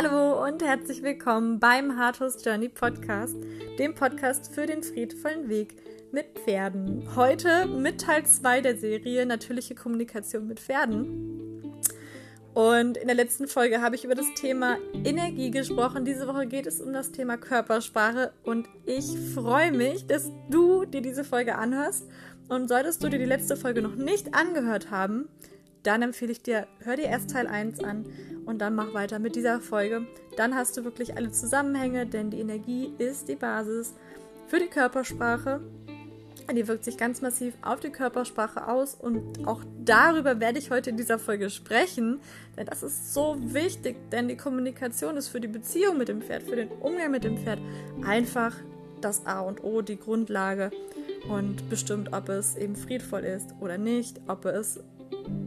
Hallo und herzlich willkommen beim Hardhouse Journey Podcast, dem Podcast für den friedvollen Weg mit Pferden. Heute mit Teil 2 der Serie Natürliche Kommunikation mit Pferden. Und in der letzten Folge habe ich über das Thema Energie gesprochen. Diese Woche geht es um das Thema Körpersprache und ich freue mich, dass du dir diese Folge anhörst. Und solltest du dir die letzte Folge noch nicht angehört haben, dann empfehle ich dir, hör dir erst Teil 1 an und dann mach weiter mit dieser Folge. Dann hast du wirklich alle Zusammenhänge, denn die Energie ist die Basis für die Körpersprache. Die wirkt sich ganz massiv auf die Körpersprache aus und auch darüber werde ich heute in dieser Folge sprechen, denn das ist so wichtig, denn die Kommunikation ist für die Beziehung mit dem Pferd, für den Umgang mit dem Pferd einfach das A und O, die Grundlage und bestimmt, ob es eben friedvoll ist oder nicht, ob es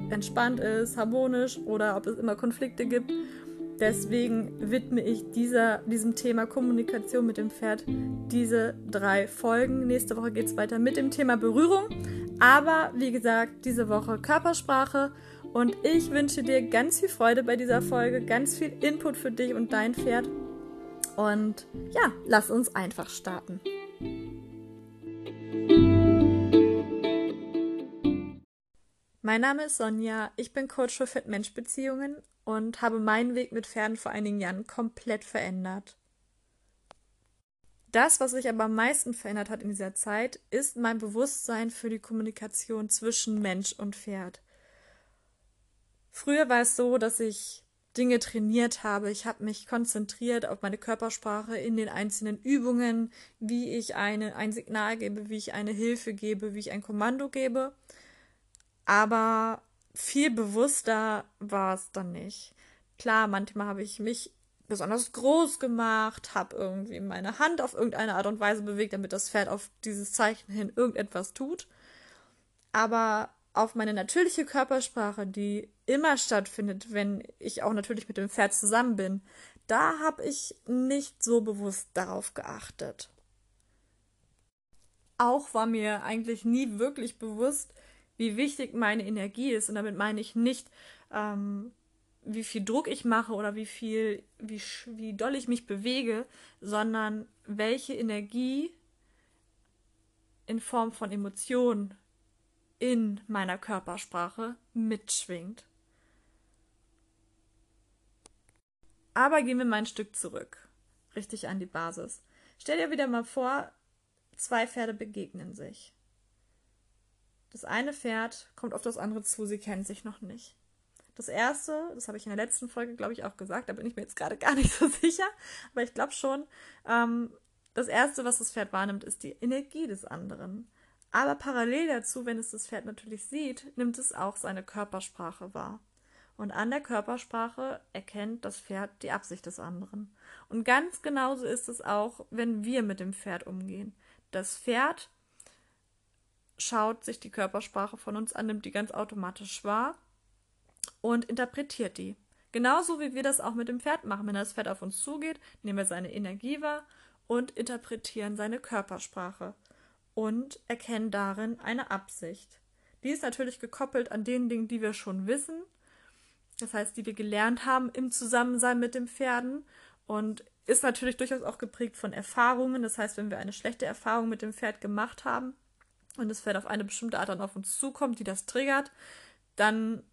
entspannt ist, harmonisch oder ob es immer Konflikte gibt. Deswegen widme ich dieser, diesem Thema Kommunikation mit dem Pferd diese drei Folgen. Nächste Woche geht es weiter mit dem Thema Berührung. Aber wie gesagt, diese Woche Körpersprache. Und ich wünsche dir ganz viel Freude bei dieser Folge, ganz viel Input für dich und dein Pferd. Und ja, lass uns einfach starten. Mein Name ist Sonja, ich bin Coach für Fit-Mensch-Beziehungen und habe meinen Weg mit Pferden vor einigen Jahren komplett verändert. Das, was sich aber am meisten verändert hat in dieser Zeit, ist mein Bewusstsein für die Kommunikation zwischen Mensch und Pferd. Früher war es so, dass ich Dinge trainiert habe. Ich habe mich konzentriert auf meine Körpersprache in den einzelnen Übungen, wie ich eine, ein Signal gebe, wie ich eine Hilfe gebe, wie ich ein Kommando gebe aber viel bewusster war es dann nicht. Klar, manchmal habe ich mich besonders groß gemacht, habe irgendwie meine Hand auf irgendeine Art und Weise bewegt, damit das Pferd auf dieses Zeichen hin irgendetwas tut. Aber auf meine natürliche Körpersprache, die immer stattfindet, wenn ich auch natürlich mit dem Pferd zusammen bin, da habe ich nicht so bewusst darauf geachtet. Auch war mir eigentlich nie wirklich bewusst, wie wichtig meine Energie ist. Und damit meine ich nicht, ähm, wie viel Druck ich mache oder wie viel, wie, wie doll ich mich bewege, sondern welche Energie in Form von Emotionen in meiner Körpersprache mitschwingt. Aber gehen wir mal ein Stück zurück, richtig an die Basis. Stell dir wieder mal vor, zwei Pferde begegnen sich. Das eine Pferd kommt auf das andere zu, sie kennen sich noch nicht. Das erste, das habe ich in der letzten Folge, glaube ich, auch gesagt, da bin ich mir jetzt gerade gar nicht so sicher, aber ich glaube schon, ähm, das erste, was das Pferd wahrnimmt, ist die Energie des anderen. Aber parallel dazu, wenn es das Pferd natürlich sieht, nimmt es auch seine Körpersprache wahr. Und an der Körpersprache erkennt das Pferd die Absicht des anderen. Und ganz genauso ist es auch, wenn wir mit dem Pferd umgehen. Das Pferd schaut sich die Körpersprache von uns an, nimmt die ganz automatisch wahr und interpretiert die. Genauso wie wir das auch mit dem Pferd machen. Wenn das Pferd auf uns zugeht, nehmen wir seine Energie wahr und interpretieren seine Körpersprache und erkennen darin eine Absicht. Die ist natürlich gekoppelt an den Dingen, die wir schon wissen, das heißt, die wir gelernt haben im Zusammensein mit den Pferden und ist natürlich durchaus auch geprägt von Erfahrungen. Das heißt, wenn wir eine schlechte Erfahrung mit dem Pferd gemacht haben, und das Pferd auf eine bestimmte Art dann auf uns zukommt, die das triggert, dann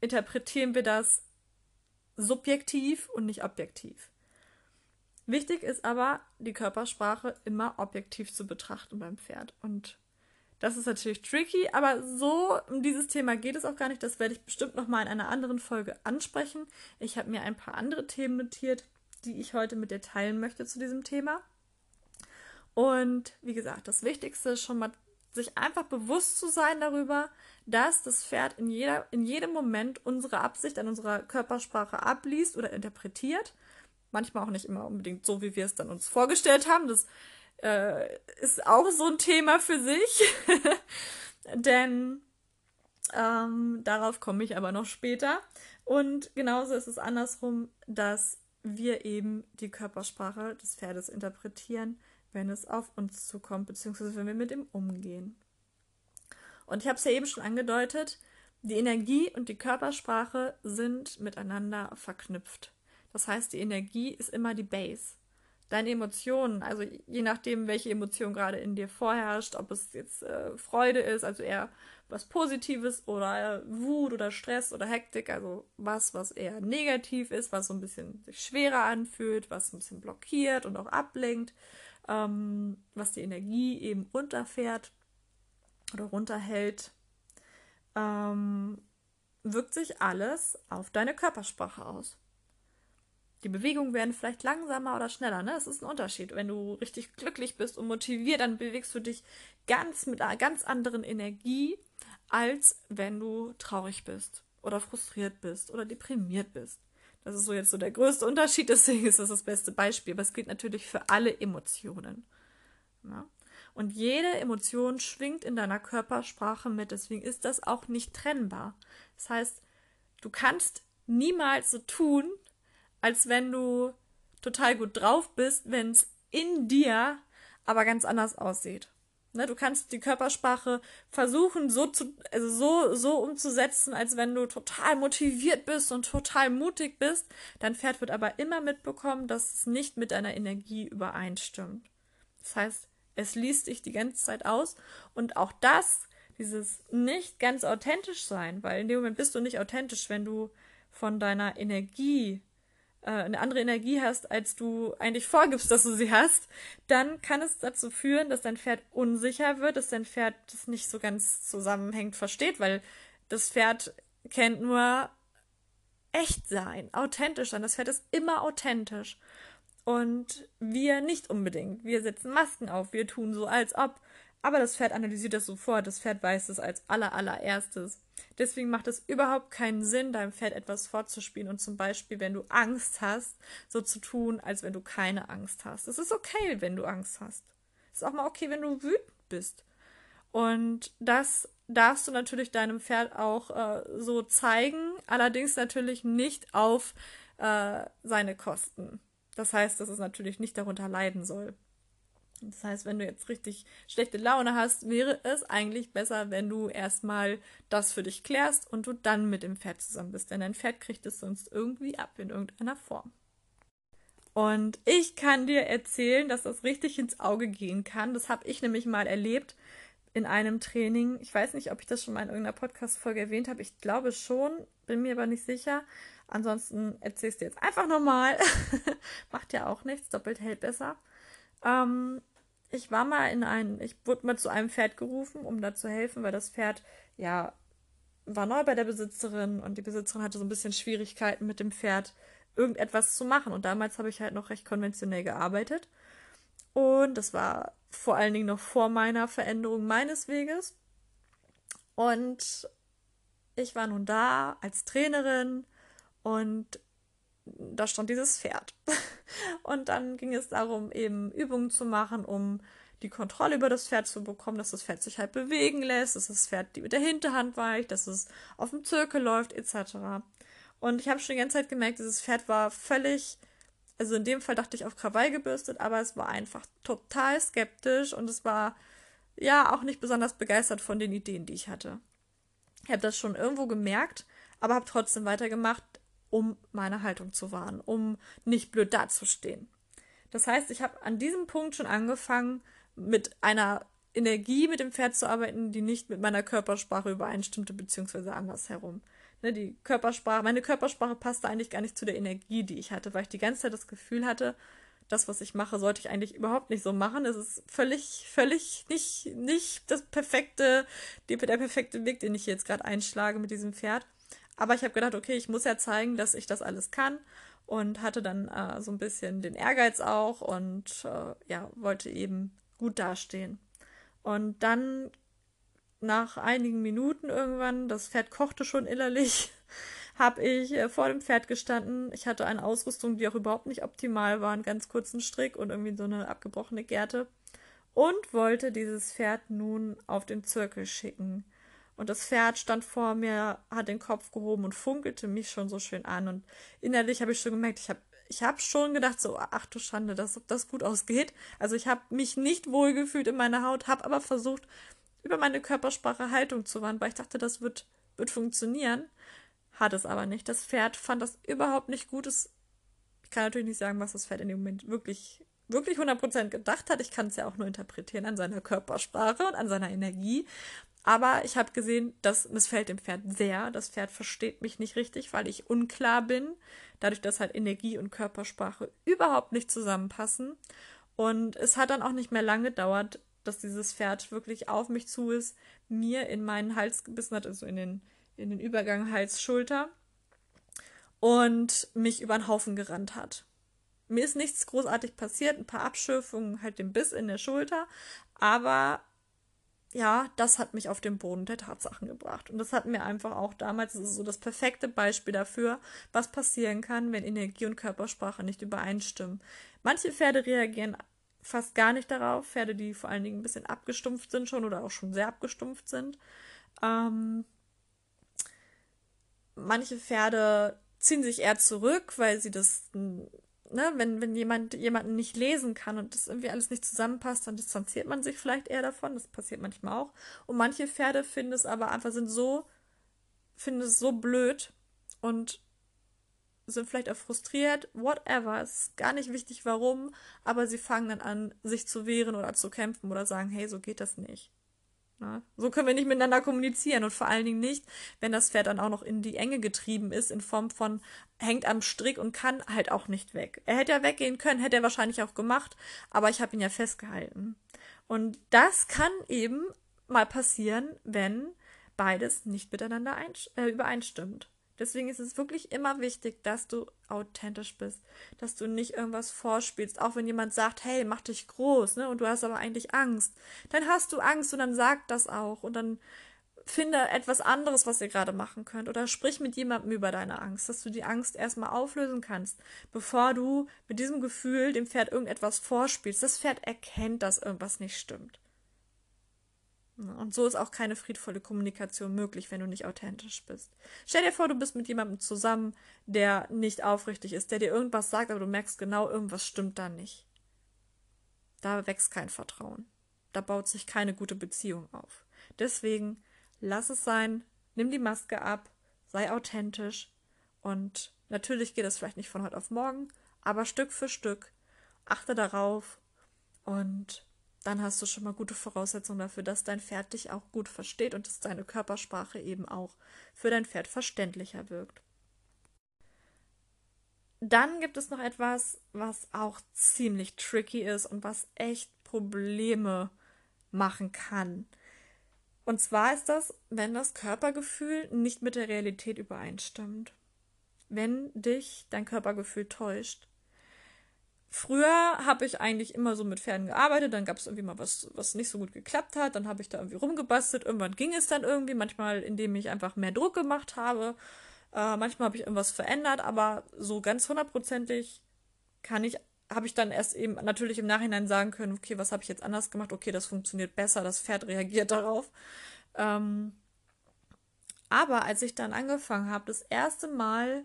interpretieren wir das subjektiv und nicht objektiv. Wichtig ist aber, die Körpersprache immer objektiv zu betrachten beim Pferd. Und das ist natürlich tricky, aber so um dieses Thema geht es auch gar nicht. Das werde ich bestimmt nochmal in einer anderen Folge ansprechen. Ich habe mir ein paar andere Themen notiert, die ich heute mit dir teilen möchte zu diesem Thema. Und wie gesagt, das Wichtigste ist schon mal sich einfach bewusst zu sein darüber, dass das Pferd in, jeder, in jedem Moment unsere Absicht an unserer Körpersprache abliest oder interpretiert. Manchmal auch nicht immer unbedingt so, wie wir es dann uns vorgestellt haben. Das äh, ist auch so ein Thema für sich. Denn ähm, darauf komme ich aber noch später. Und genauso ist es andersrum, dass wir eben die Körpersprache des Pferdes interpretieren wenn es auf uns zukommt, beziehungsweise wenn wir mit ihm umgehen. Und ich habe es ja eben schon angedeutet, die Energie und die Körpersprache sind miteinander verknüpft. Das heißt, die Energie ist immer die Base. Deine Emotionen, also je nachdem, welche Emotion gerade in dir vorherrscht, ob es jetzt äh, Freude ist, also eher was Positives oder Wut oder Stress oder Hektik, also was, was eher negativ ist, was so ein bisschen schwerer anfühlt, was ein bisschen blockiert und auch ablenkt, ähm, was die Energie eben runterfährt oder runterhält, ähm, wirkt sich alles auf deine Körpersprache aus. Die Bewegungen werden vielleicht langsamer oder schneller, ne? Das ist ein Unterschied. Wenn du richtig glücklich bist und motiviert, dann bewegst du dich ganz mit einer ganz anderen Energie, als wenn du traurig bist oder frustriert bist oder deprimiert bist. Das ist so jetzt so der größte Unterschied, deswegen ist das das beste Beispiel. Aber es gilt natürlich für alle Emotionen. Ja? Und jede Emotion schwingt in deiner Körpersprache mit, deswegen ist das auch nicht trennbar. Das heißt, du kannst niemals so tun, als wenn du total gut drauf bist, wenn es in dir aber ganz anders aussieht. Ne, du kannst die Körpersprache versuchen, so zu, also so, so umzusetzen, als wenn du total motiviert bist und total mutig bist. Dein Pferd wird aber immer mitbekommen, dass es nicht mit deiner Energie übereinstimmt. Das heißt, es liest dich die ganze Zeit aus und auch das, dieses nicht ganz authentisch sein, weil in dem Moment bist du nicht authentisch, wenn du von deiner Energie äh, eine andere Energie hast, als du eigentlich vorgibst, dass du sie hast, dann kann es dazu führen, dass dein Pferd unsicher wird, dass dein Pferd das nicht so ganz zusammenhängend versteht, weil das Pferd kennt nur echt sein, authentisch sein. Das Pferd ist immer authentisch. Und wir nicht unbedingt. Wir setzen Masken auf, wir tun so, als ob. Aber das Pferd analysiert das sofort. Das Pferd weiß es als aller, allererstes. Deswegen macht es überhaupt keinen Sinn, deinem Pferd etwas vorzuspielen und zum Beispiel, wenn du Angst hast, so zu tun, als wenn du keine Angst hast. Es ist okay, wenn du Angst hast. Es ist auch mal okay, wenn du wütend bist. Und das darfst du natürlich deinem Pferd auch äh, so zeigen, allerdings natürlich nicht auf äh, seine Kosten. Das heißt, dass es natürlich nicht darunter leiden soll. Das heißt, wenn du jetzt richtig schlechte Laune hast, wäre es eigentlich besser, wenn du erstmal das für dich klärst und du dann mit dem Pferd zusammen bist. Denn dein Pferd kriegt es sonst irgendwie ab in irgendeiner Form. Und ich kann dir erzählen, dass das richtig ins Auge gehen kann. Das habe ich nämlich mal erlebt in einem Training. Ich weiß nicht, ob ich das schon mal in irgendeiner Podcast-Folge erwähnt habe. Ich glaube schon, bin mir aber nicht sicher. Ansonsten erzählst du jetzt einfach nochmal. Macht ja auch nichts, doppelt hält besser. Ähm, ich war mal in einem, ich wurde mal zu einem Pferd gerufen, um da zu helfen, weil das Pferd, ja, war neu bei der Besitzerin und die Besitzerin hatte so ein bisschen Schwierigkeiten mit dem Pferd, irgendetwas zu machen. Und damals habe ich halt noch recht konventionell gearbeitet. Und das war vor allen Dingen noch vor meiner Veränderung meines Weges. Und ich war nun da als Trainerin und da stand dieses Pferd. Und dann ging es darum, eben Übungen zu machen, um die Kontrolle über das Pferd zu bekommen, dass das Pferd sich halt bewegen lässt, dass das Pferd mit der Hinterhand weicht, dass es auf dem Zirkel läuft, etc. Und ich habe schon die ganze Zeit gemerkt, dieses Pferd war völlig, also in dem Fall dachte ich auf Krawall gebürstet, aber es war einfach total skeptisch und es war ja auch nicht besonders begeistert von den Ideen, die ich hatte. Ich habe das schon irgendwo gemerkt, aber habe trotzdem weitergemacht, um meine Haltung zu wahren, um nicht blöd dazustehen. Das heißt, ich habe an diesem Punkt schon angefangen, mit einer Energie mit dem Pferd zu arbeiten, die nicht mit meiner Körpersprache übereinstimmte, beziehungsweise andersherum. Ne, die Körpersprache, meine Körpersprache passte eigentlich gar nicht zu der Energie, die ich hatte, weil ich die ganze Zeit das Gefühl hatte, das, was ich mache, sollte ich eigentlich überhaupt nicht so machen. Es ist völlig, völlig nicht, nicht das perfekte, der perfekte Weg, den ich jetzt gerade einschlage mit diesem Pferd. Aber ich habe gedacht, okay, ich muss ja zeigen, dass ich das alles kann und hatte dann äh, so ein bisschen den Ehrgeiz auch und äh, ja, wollte eben gut dastehen. Und dann nach einigen Minuten irgendwann, das Pferd kochte schon innerlich, habe ich äh, vor dem Pferd gestanden. Ich hatte eine Ausrüstung, die auch überhaupt nicht optimal war, einen ganz kurzen Strick und irgendwie so eine abgebrochene Gerte und wollte dieses Pferd nun auf den Zirkel schicken. Und das Pferd stand vor mir, hat den Kopf gehoben und funkelte mich schon so schön an. Und innerlich habe ich schon gemerkt, ich habe ich hab schon gedacht, so, ach du Schande, dass, das gut ausgeht. Also ich habe mich nicht wohlgefühlt in meiner Haut, habe aber versucht, über meine Körpersprache Haltung zu wahren, weil ich dachte, das wird, wird funktionieren. Hat es aber nicht. Das Pferd fand das überhaupt nicht gut. Es Ich kann natürlich nicht sagen, was das Pferd in dem Moment wirklich, wirklich 100% gedacht hat. Ich kann es ja auch nur interpretieren an seiner Körpersprache und an seiner Energie. Aber ich habe gesehen, das missfällt dem Pferd sehr. Das Pferd versteht mich nicht richtig, weil ich unklar bin. Dadurch, dass halt Energie und Körpersprache überhaupt nicht zusammenpassen. Und es hat dann auch nicht mehr lange gedauert, dass dieses Pferd wirklich auf mich zu ist, mir in meinen Hals gebissen hat, also in den, in den Übergang Hals-Schulter und mich über den Haufen gerannt hat. Mir ist nichts großartig passiert, ein paar Abschürfungen, halt den Biss in der Schulter, aber ja, das hat mich auf den Boden der Tatsachen gebracht. Und das hat mir einfach auch damals, das ist so das perfekte Beispiel dafür, was passieren kann, wenn Energie und Körpersprache nicht übereinstimmen. Manche Pferde reagieren fast gar nicht darauf. Pferde, die vor allen Dingen ein bisschen abgestumpft sind schon oder auch schon sehr abgestumpft sind. Ähm, manche Pferde ziehen sich eher zurück, weil sie das, ne, wenn, wenn jemand jemanden nicht lesen kann und das irgendwie alles nicht zusammenpasst, dann distanziert man sich vielleicht eher davon. Das passiert manchmal auch. Und manche Pferde finden es aber einfach, sind so, finden es so blöd und sind vielleicht auch frustriert, whatever, es ist gar nicht wichtig warum, aber sie fangen dann an, sich zu wehren oder zu kämpfen oder sagen, hey, so geht das nicht. Na, so können wir nicht miteinander kommunizieren und vor allen Dingen nicht, wenn das Pferd dann auch noch in die Enge getrieben ist, in Form von hängt am Strick und kann halt auch nicht weg. Er hätte ja weggehen können, hätte er wahrscheinlich auch gemacht, aber ich habe ihn ja festgehalten. Und das kann eben mal passieren, wenn beides nicht miteinander äh, übereinstimmt. Deswegen ist es wirklich immer wichtig, dass du authentisch bist, dass du nicht irgendwas vorspielst, auch wenn jemand sagt, hey, mach dich groß, ne, und du hast aber eigentlich Angst. Dann hast du Angst und dann sag das auch und dann finde etwas anderes, was ihr gerade machen könnt oder sprich mit jemandem über deine Angst, dass du die Angst erstmal auflösen kannst, bevor du mit diesem Gefühl dem Pferd irgendetwas vorspielst. Das Pferd erkennt, dass irgendwas nicht stimmt. Und so ist auch keine friedvolle Kommunikation möglich, wenn du nicht authentisch bist. Stell dir vor, du bist mit jemandem zusammen, der nicht aufrichtig ist, der dir irgendwas sagt, aber du merkst genau, irgendwas stimmt da nicht. Da wächst kein Vertrauen. Da baut sich keine gute Beziehung auf. Deswegen lass es sein, nimm die Maske ab, sei authentisch und natürlich geht es vielleicht nicht von heute auf morgen, aber Stück für Stück achte darauf und dann hast du schon mal gute Voraussetzungen dafür, dass dein Pferd dich auch gut versteht und dass deine Körpersprache eben auch für dein Pferd verständlicher wirkt. Dann gibt es noch etwas, was auch ziemlich tricky ist und was echt Probleme machen kann. Und zwar ist das, wenn das Körpergefühl nicht mit der Realität übereinstimmt. Wenn dich dein Körpergefühl täuscht. Früher habe ich eigentlich immer so mit Pferden gearbeitet, dann gab es irgendwie mal was, was nicht so gut geklappt hat, dann habe ich da irgendwie rumgebastelt, irgendwann ging es dann irgendwie, manchmal indem ich einfach mehr Druck gemacht habe, äh, manchmal habe ich irgendwas verändert, aber so ganz hundertprozentig kann ich, habe ich dann erst eben natürlich im Nachhinein sagen können, okay, was habe ich jetzt anders gemacht, okay, das funktioniert besser, das Pferd reagiert darauf. Ähm, aber als ich dann angefangen habe, das erste Mal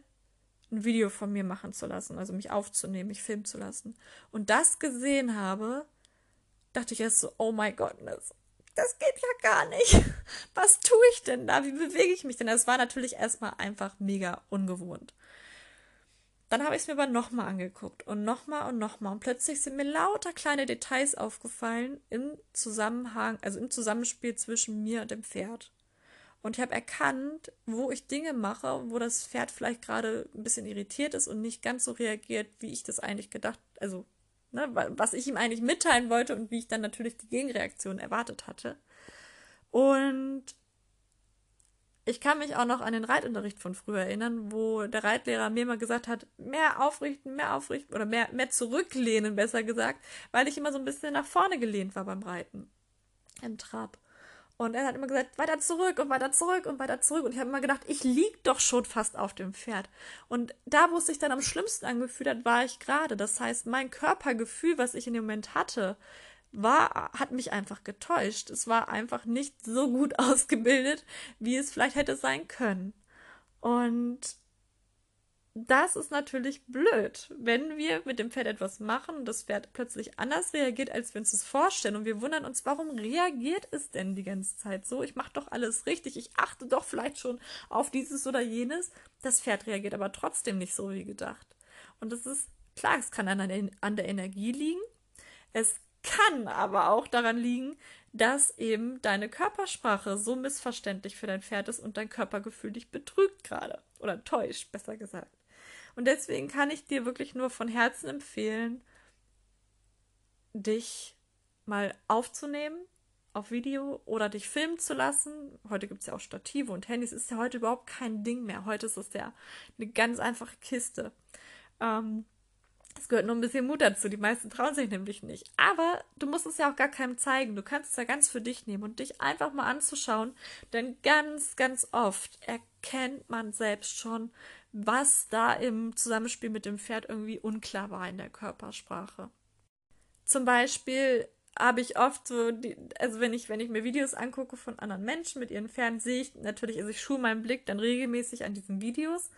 ein Video von mir machen zu lassen, also mich aufzunehmen, mich filmen zu lassen. Und das gesehen habe, dachte ich erst so, oh my goodness, das geht ja gar nicht. Was tue ich denn da? Wie bewege ich mich denn? Das war natürlich erstmal einfach mega ungewohnt. Dann habe ich es mir aber nochmal angeguckt und nochmal und nochmal. Und plötzlich sind mir lauter kleine Details aufgefallen im Zusammenhang, also im Zusammenspiel zwischen mir und dem Pferd. Und ich habe erkannt, wo ich Dinge mache, wo das Pferd vielleicht gerade ein bisschen irritiert ist und nicht ganz so reagiert, wie ich das eigentlich gedacht, also ne, was ich ihm eigentlich mitteilen wollte und wie ich dann natürlich die Gegenreaktion erwartet hatte. Und ich kann mich auch noch an den Reitunterricht von früher erinnern, wo der Reitlehrer mir immer gesagt hat, mehr aufrichten, mehr aufrichten oder mehr, mehr zurücklehnen, besser gesagt, weil ich immer so ein bisschen nach vorne gelehnt war beim Reiten. Im Trab. Und er hat immer gesagt, weiter zurück und weiter zurück und weiter zurück. Und ich habe immer gedacht, ich lieg doch schon fast auf dem Pferd. Und da, wo es sich dann am schlimmsten angefühlt hat, war ich gerade. Das heißt, mein Körpergefühl, was ich in dem Moment hatte, war, hat mich einfach getäuscht. Es war einfach nicht so gut ausgebildet, wie es vielleicht hätte sein können. Und das ist natürlich blöd, wenn wir mit dem Pferd etwas machen und das Pferd plötzlich anders reagiert, als wir uns das vorstellen und wir wundern uns, warum reagiert es denn die ganze Zeit so? Ich mache doch alles richtig, ich achte doch vielleicht schon auf dieses oder jenes. Das Pferd reagiert aber trotzdem nicht so wie gedacht. Und das ist Klar, es kann an an der Energie liegen. Es kann aber auch daran liegen, dass eben deine Körpersprache so missverständlich für dein Pferd ist und dein Körpergefühl dich betrügt gerade oder täuscht, besser gesagt. Und deswegen kann ich dir wirklich nur von Herzen empfehlen, dich mal aufzunehmen auf Video oder dich filmen zu lassen. Heute gibt es ja auch Stative und Handys. Ist ja heute überhaupt kein Ding mehr. Heute ist es ja eine ganz einfache Kiste. Ähm, es gehört nur ein bisschen Mut dazu. Die meisten trauen sich nämlich nicht. Aber du musst es ja auch gar keinem zeigen. Du kannst es ja ganz für dich nehmen und dich einfach mal anzuschauen. Denn ganz, ganz oft erkennt man selbst schon, was da im Zusammenspiel mit dem Pferd irgendwie unklar war in der Körpersprache. Zum Beispiel habe ich oft so, die, also wenn ich, wenn ich mir Videos angucke von anderen Menschen mit ihren Pferden, sehe ich natürlich, also ich schuhe meinen Blick dann regelmäßig an diesen Videos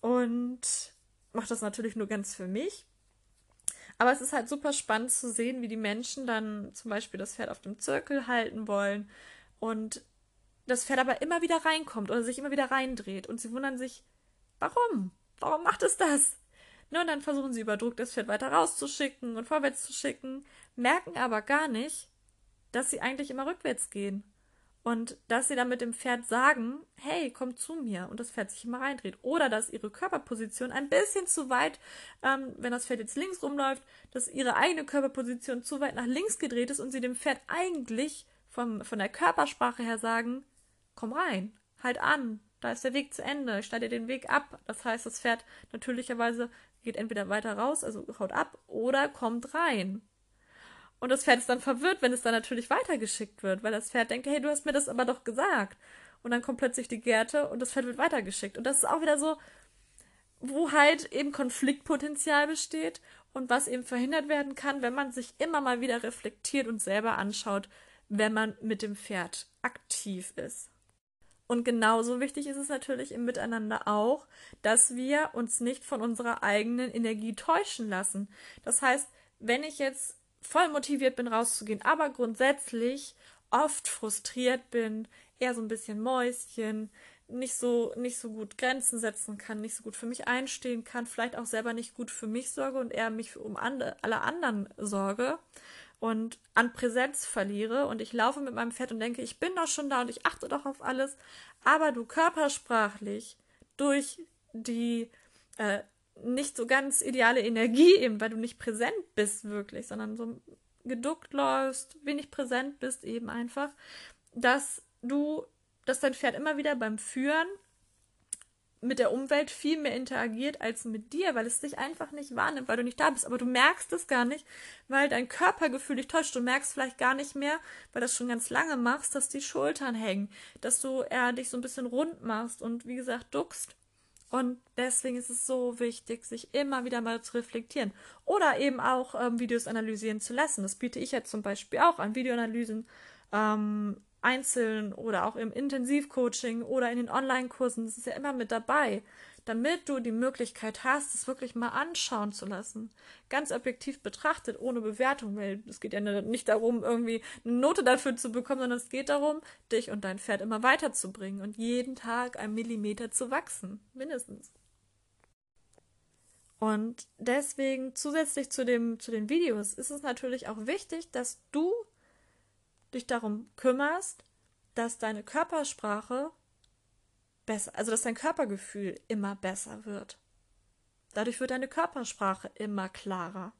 und mache das natürlich nur ganz für mich. Aber es ist halt super spannend zu sehen, wie die Menschen dann zum Beispiel das Pferd auf dem Zirkel halten wollen und das Pferd aber immer wieder reinkommt oder sich immer wieder reindreht und sie wundern sich, warum? Warum macht es das? Ne, und dann versuchen sie über Druck das Pferd weiter rauszuschicken und vorwärts zu schicken, merken aber gar nicht, dass sie eigentlich immer rückwärts gehen. Und dass sie dann mit dem Pferd sagen, hey, komm zu mir und das Pferd sich immer reindreht. Oder dass ihre Körperposition ein bisschen zu weit, ähm, wenn das Pferd jetzt links rumläuft, dass ihre eigene Körperposition zu weit nach links gedreht ist und sie dem Pferd eigentlich vom, von der Körpersprache her sagen, komm rein, halt an, da ist der Weg zu Ende, schneide den Weg ab. Das heißt, das Pferd natürlicherweise geht entweder weiter raus, also haut ab, oder kommt rein. Und das Pferd ist dann verwirrt, wenn es dann natürlich weitergeschickt wird, weil das Pferd denkt, hey, du hast mir das aber doch gesagt. Und dann kommt plötzlich die Gerte und das Pferd wird weitergeschickt. Und das ist auch wieder so, wo halt eben Konfliktpotenzial besteht und was eben verhindert werden kann, wenn man sich immer mal wieder reflektiert und selber anschaut, wenn man mit dem Pferd aktiv ist. Und genauso wichtig ist es natürlich im Miteinander auch, dass wir uns nicht von unserer eigenen Energie täuschen lassen. Das heißt, wenn ich jetzt voll motiviert bin, rauszugehen, aber grundsätzlich oft frustriert bin, eher so ein bisschen Mäuschen, nicht so, nicht so gut Grenzen setzen kann, nicht so gut für mich einstehen kann, vielleicht auch selber nicht gut für mich sorge und eher mich um alle anderen sorge, und an Präsenz verliere. Und ich laufe mit meinem Pferd und denke, ich bin doch schon da und ich achte doch auf alles, aber du körpersprachlich durch die äh, nicht so ganz ideale Energie eben, weil du nicht präsent bist wirklich, sondern so geduckt läufst, wenig präsent bist eben einfach, dass du, dass dein Pferd immer wieder beim Führen mit der Umwelt viel mehr interagiert als mit dir, weil es dich einfach nicht wahrnimmt, weil du nicht da bist. Aber du merkst es gar nicht, weil dein Körpergefühl dich täuscht. Du merkst vielleicht gar nicht mehr, weil das schon ganz lange machst, dass die Schultern hängen, dass du eher dich so ein bisschen rund machst und wie gesagt duckst. Und deswegen ist es so wichtig, sich immer wieder mal zu reflektieren. Oder eben auch ähm, Videos analysieren zu lassen. Das biete ich jetzt zum Beispiel auch an, Videoanalysen ähm, einzeln oder auch im Intensivcoaching oder in den Online-Kursen, das ist ja immer mit dabei, damit du die Möglichkeit hast, es wirklich mal anschauen zu lassen. Ganz objektiv betrachtet, ohne Bewertung, weil es geht ja nicht darum, irgendwie eine Note dafür zu bekommen, sondern es geht darum, dich und dein Pferd immer weiterzubringen und jeden Tag ein Millimeter zu wachsen, mindestens. Und deswegen zusätzlich zu dem, zu den Videos ist es natürlich auch wichtig, dass du dich darum kümmerst, dass deine Körpersprache besser, also dass dein Körpergefühl immer besser wird. Dadurch wird deine Körpersprache immer klarer.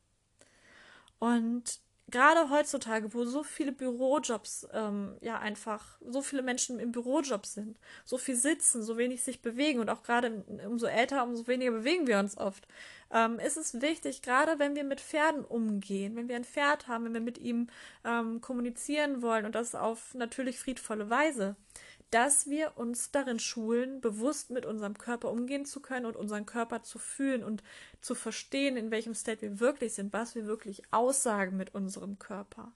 Und gerade heutzutage, wo so viele Bürojobs ähm, ja einfach, so viele Menschen im Bürojob sind, so viel sitzen, so wenig sich bewegen und auch gerade umso älter, umso weniger bewegen wir uns oft, ähm, ist es wichtig, gerade wenn wir mit Pferden umgehen, wenn wir ein Pferd haben, wenn wir mit ihm ähm, kommunizieren wollen und das auf natürlich friedvolle Weise, dass wir uns darin schulen, bewusst mit unserem Körper umgehen zu können und unseren Körper zu fühlen und zu verstehen, in welchem State wir wirklich sind, was wir wirklich aussagen mit unserem Körper.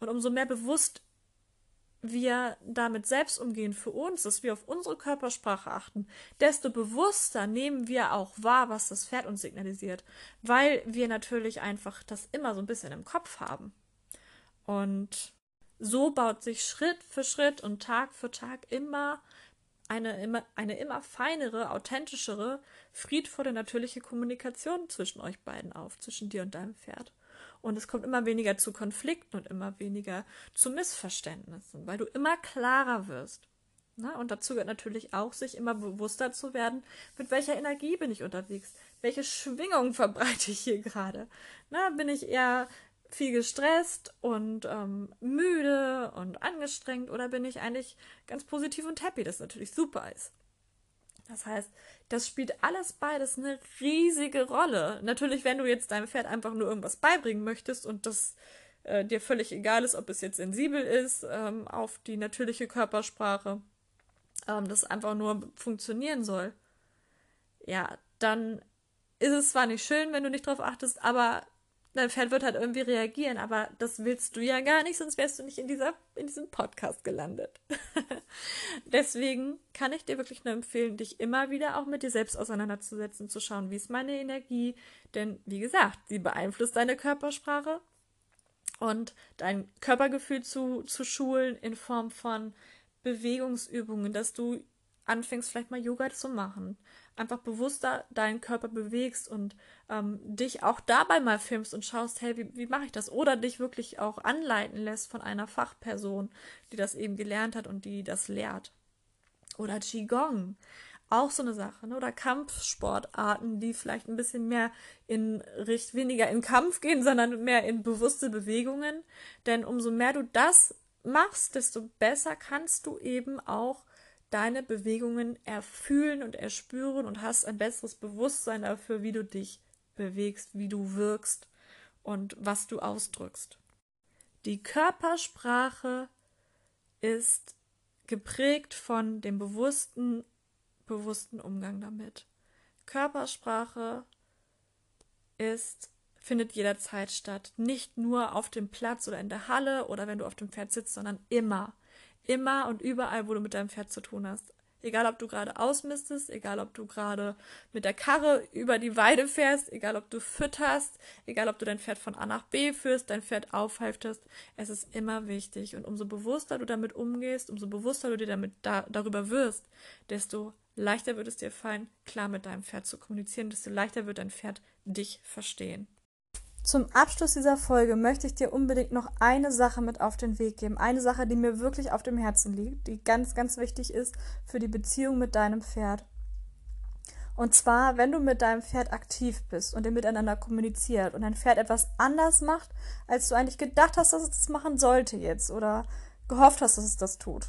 Und umso mehr bewusst wir damit selbst umgehen für uns, dass wir auf unsere Körpersprache achten, desto bewusster nehmen wir auch wahr, was das Pferd uns signalisiert, weil wir natürlich einfach das immer so ein bisschen im Kopf haben. Und so baut sich Schritt für Schritt und Tag für Tag immer eine immer, eine immer feinere, authentischere, friedvolle, natürliche Kommunikation zwischen euch beiden auf, zwischen dir und deinem Pferd. Und es kommt immer weniger zu Konflikten und immer weniger zu Missverständnissen, weil du immer klarer wirst. Na, und dazu gehört natürlich auch, sich immer bewusster zu werden, mit welcher Energie bin ich unterwegs, welche Schwingung verbreite ich hier gerade. Bin ich eher viel gestresst und ähm, müde und angestrengt oder bin ich eigentlich ganz positiv und happy, das natürlich super ist. Das heißt, das spielt alles beides eine riesige Rolle. Natürlich, wenn du jetzt deinem Pferd einfach nur irgendwas beibringen möchtest und das äh, dir völlig egal ist, ob es jetzt sensibel ist ähm, auf die natürliche Körpersprache, ähm, das einfach nur funktionieren soll, ja, dann ist es zwar nicht schön, wenn du nicht drauf achtest, aber dein Pferd wird halt irgendwie reagieren, aber das willst du ja gar nicht, sonst wärst du nicht in, dieser, in diesem Podcast gelandet. Deswegen kann ich dir wirklich nur empfehlen, dich immer wieder auch mit dir selbst auseinanderzusetzen, zu schauen, wie ist meine Energie, denn wie gesagt, sie beeinflusst deine Körpersprache und dein Körpergefühl zu, zu schulen in Form von Bewegungsübungen, dass du anfängst, vielleicht mal Yoga zu machen, einfach bewusster deinen Körper bewegst und ähm, dich auch dabei mal filmst und schaust, hey, wie, wie mache ich das? Oder dich wirklich auch anleiten lässt von einer Fachperson, die das eben gelernt hat und die das lehrt. Oder Qigong, auch so eine Sache, ne? oder Kampfsportarten, die vielleicht ein bisschen mehr in Richt weniger in Kampf gehen, sondern mehr in bewusste Bewegungen. Denn umso mehr du das machst, desto besser kannst du eben auch deine Bewegungen erfühlen und erspüren und hast ein besseres Bewusstsein dafür, wie du dich bewegst, wie du wirkst und was du ausdrückst. Die Körpersprache ist geprägt von dem bewussten, bewussten Umgang damit. Körpersprache ist, findet jederzeit statt. Nicht nur auf dem Platz oder in der Halle oder wenn du auf dem Pferd sitzt, sondern immer. Immer und überall, wo du mit deinem Pferd zu tun hast. Egal, ob du gerade ausmistest, egal, ob du gerade mit der Karre über die Weide fährst, egal, ob du fütterst, egal, ob du dein Pferd von A nach B führst, dein Pferd aufhalftest. Es ist immer wichtig. Und umso bewusster du damit umgehst, umso bewusster du dir damit da, darüber wirst, desto leichter wird es dir fallen, klar mit deinem Pferd zu kommunizieren, desto leichter wird dein Pferd dich verstehen. Zum Abschluss dieser Folge möchte ich dir unbedingt noch eine Sache mit auf den Weg geben. Eine Sache, die mir wirklich auf dem Herzen liegt, die ganz, ganz wichtig ist für die Beziehung mit deinem Pferd. Und zwar, wenn du mit deinem Pferd aktiv bist und ihr miteinander kommuniziert und dein Pferd etwas anders macht, als du eigentlich gedacht hast, dass es das machen sollte jetzt oder gehofft hast, dass es das tut.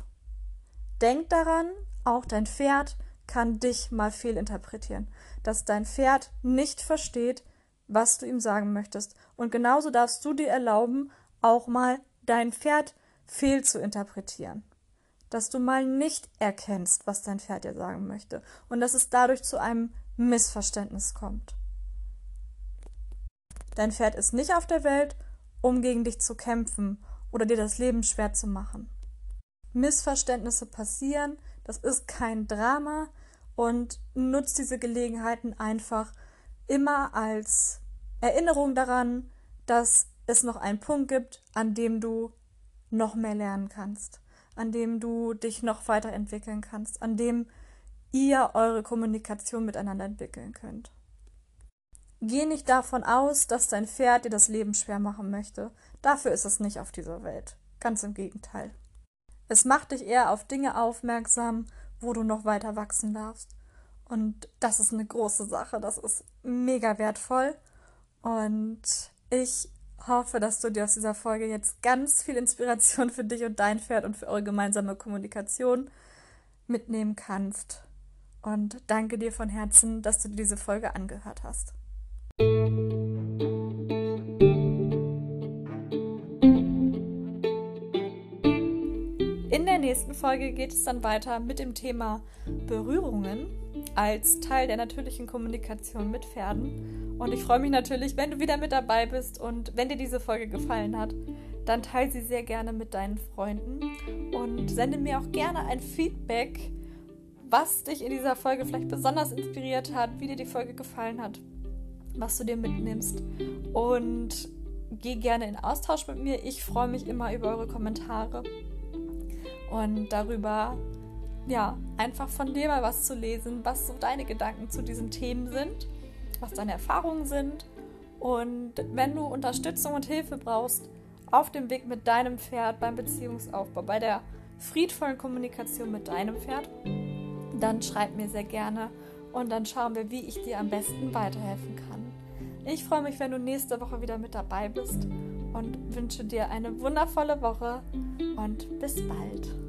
Denk daran, auch dein Pferd kann dich mal fehlinterpretieren. Dass dein Pferd nicht versteht, was du ihm sagen möchtest. Und genauso darfst du dir erlauben, auch mal dein Pferd fehl zu interpretieren. Dass du mal nicht erkennst, was dein Pferd dir sagen möchte. Und dass es dadurch zu einem Missverständnis kommt. Dein Pferd ist nicht auf der Welt, um gegen dich zu kämpfen oder dir das Leben schwer zu machen. Missverständnisse passieren, das ist kein Drama und nutzt diese Gelegenheiten einfach, immer als Erinnerung daran, dass es noch einen Punkt gibt, an dem du noch mehr lernen kannst, an dem du dich noch weiterentwickeln kannst, an dem ihr eure Kommunikation miteinander entwickeln könnt. Geh nicht davon aus, dass dein Pferd dir das Leben schwer machen möchte. Dafür ist es nicht auf dieser Welt. Ganz im Gegenteil. Es macht dich eher auf Dinge aufmerksam, wo du noch weiter wachsen darfst. Und das ist eine große Sache. Das ist mega wertvoll. Und ich hoffe, dass du dir aus dieser Folge jetzt ganz viel Inspiration für dich und dein Pferd und für eure gemeinsame Kommunikation mitnehmen kannst. Und danke dir von Herzen, dass du dir diese Folge angehört hast. In der nächsten Folge geht es dann weiter mit dem Thema Berührungen als Teil der natürlichen Kommunikation mit Pferden. Und ich freue mich natürlich, wenn du wieder mit dabei bist und wenn dir diese Folge gefallen hat, dann teile sie sehr gerne mit deinen Freunden und sende mir auch gerne ein Feedback, was dich in dieser Folge vielleicht besonders inspiriert hat, wie dir die Folge gefallen hat, was du dir mitnimmst und geh gerne in Austausch mit mir. Ich freue mich immer über eure Kommentare und darüber, ja, einfach von dir mal was zu lesen, was so deine Gedanken zu diesen Themen sind, was deine Erfahrungen sind. Und wenn du Unterstützung und Hilfe brauchst, auf dem Weg mit deinem Pferd beim Beziehungsaufbau, bei der friedvollen Kommunikation mit deinem Pferd, dann schreib mir sehr gerne und dann schauen wir, wie ich dir am besten weiterhelfen kann. Ich freue mich, wenn du nächste Woche wieder mit dabei bist und wünsche dir eine wundervolle Woche und bis bald.